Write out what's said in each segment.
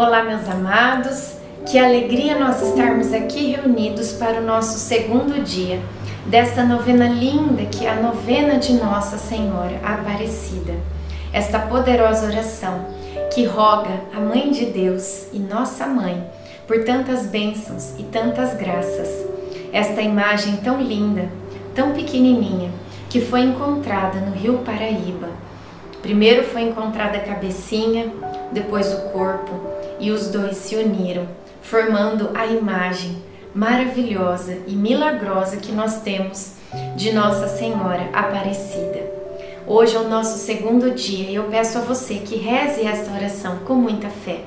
Olá, meus amados, que alegria nós estarmos aqui reunidos para o nosso segundo dia desta novena linda que é a novena de Nossa Senhora Aparecida. Esta poderosa oração que roga a Mãe de Deus e nossa Mãe por tantas bênçãos e tantas graças. Esta imagem tão linda, tão pequenininha, que foi encontrada no Rio Paraíba. Primeiro foi encontrada a cabecinha, depois o corpo, e os dois se uniram, formando a imagem maravilhosa e milagrosa que nós temos de Nossa Senhora Aparecida. Hoje é o nosso segundo dia e eu peço a você que reze esta oração com muita fé.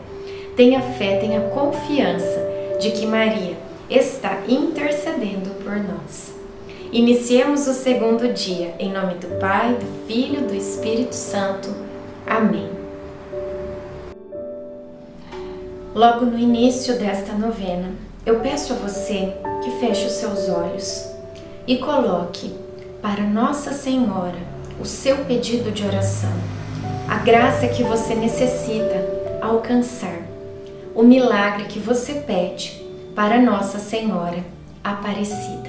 Tenha fé, tenha confiança de que Maria está intercedendo por nós. Iniciemos o segundo dia em nome do Pai, do Filho, do Espírito Santo. Amém. Logo no início desta novena, eu peço a você que feche os seus olhos e coloque para Nossa Senhora o seu pedido de oração, a graça que você necessita alcançar, o milagre que você pede para Nossa Senhora Aparecida.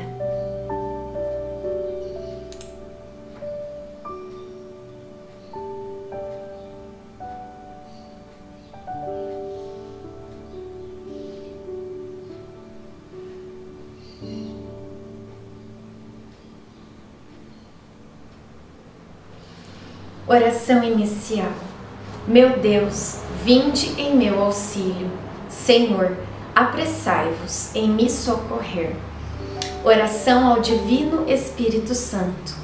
Oração inicial. Meu Deus, vinde em meu auxílio. Senhor, apressai-vos em me socorrer. Oração ao Divino Espírito Santo.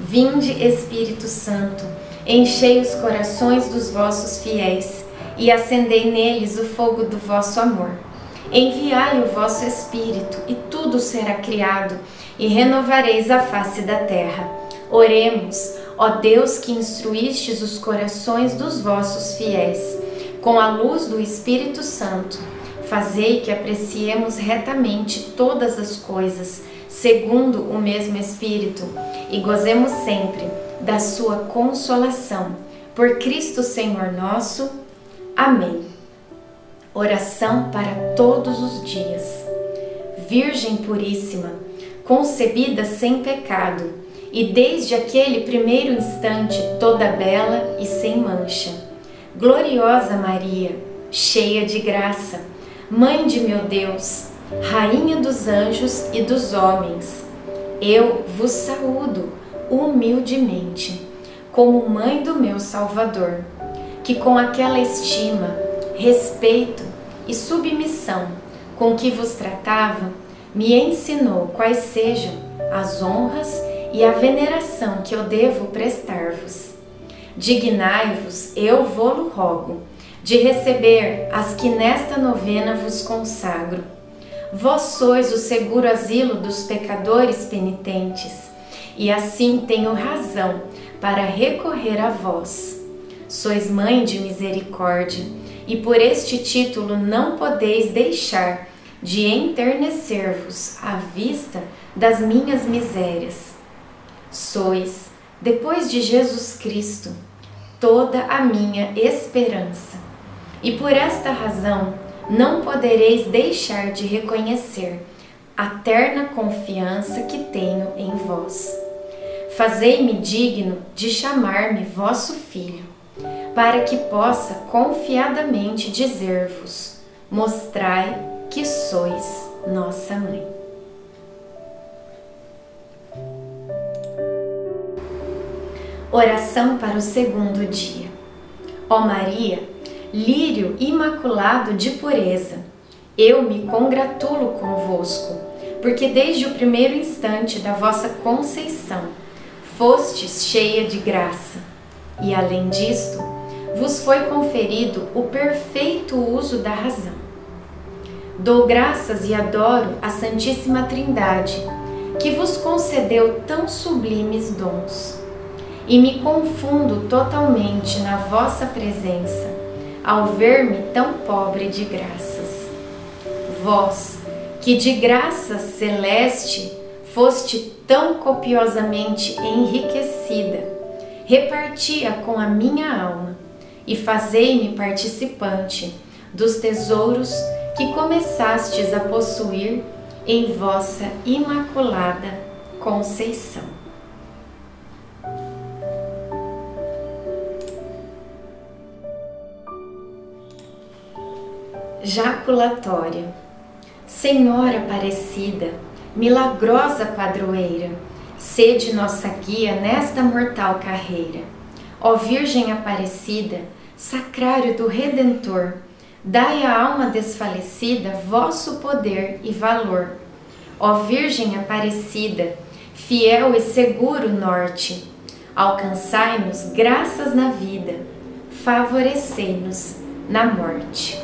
Vinde, Espírito Santo, enchei os corações dos vossos fiéis e acendei neles o fogo do vosso amor. Enviai o vosso Espírito e tudo será criado e renovareis a face da terra. Oremos Ó Deus que instruístes os corações dos vossos fiéis, com a luz do Espírito Santo, fazei que apreciemos retamente todas as coisas, segundo o mesmo Espírito, e gozemos sempre da sua consolação. Por Cristo Senhor nosso. Amém. Oração para todos os dias. Virgem Puríssima, concebida sem pecado, e desde aquele primeiro instante toda bela e sem mancha. Gloriosa Maria, cheia de graça, Mãe de meu Deus, Rainha dos anjos e dos homens, eu vos saúdo humildemente, como Mãe do meu Salvador, que com aquela estima, respeito e submissão com que vos tratava, me ensinou quais sejam as honras e a veneração que eu devo prestar-vos. Dignai-vos, eu vou-lo rogo, de receber as que nesta novena vos consagro. Vós sois o seguro asilo dos pecadores penitentes, e assim tenho razão para recorrer a vós. Sois mãe de misericórdia, e por este título não podeis deixar de enternecer-vos à vista das minhas misérias sois, depois de Jesus Cristo, toda a minha esperança. E por esta razão não podereis deixar de reconhecer a terna confiança que tenho em vós. Fazei-me digno de chamar-me vosso filho, para que possa confiadamente dizer-vos: mostrai que sois nossa mãe. Oração para o segundo dia. Ó Maria, lírio imaculado de pureza, eu me congratulo convosco, porque desde o primeiro instante da vossa conceição fostes cheia de graça, e além disto, vos foi conferido o perfeito uso da razão. Dou graças e adoro a Santíssima Trindade, que vos concedeu tão sublimes dons e me confundo totalmente na vossa presença, ao ver-me tão pobre de graças. Vós, que de graça celeste foste tão copiosamente enriquecida, repartia com a minha alma e fazei-me participante dos tesouros que começastes a possuir em vossa imaculada conceição. Jaculatória Senhora Aparecida, milagrosa padroeira, sede nossa guia nesta mortal carreira. Ó Virgem Aparecida, sacrário do Redentor, dai à alma desfalecida vosso poder e valor. Ó Virgem Aparecida, fiel e seguro norte, alcançai-nos graças na vida, favorecei-nos na morte.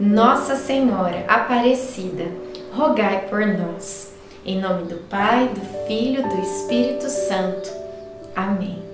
Nossa Senhora Aparecida, rogai por nós. Em nome do Pai, do Filho, do Espírito Santo. Amém.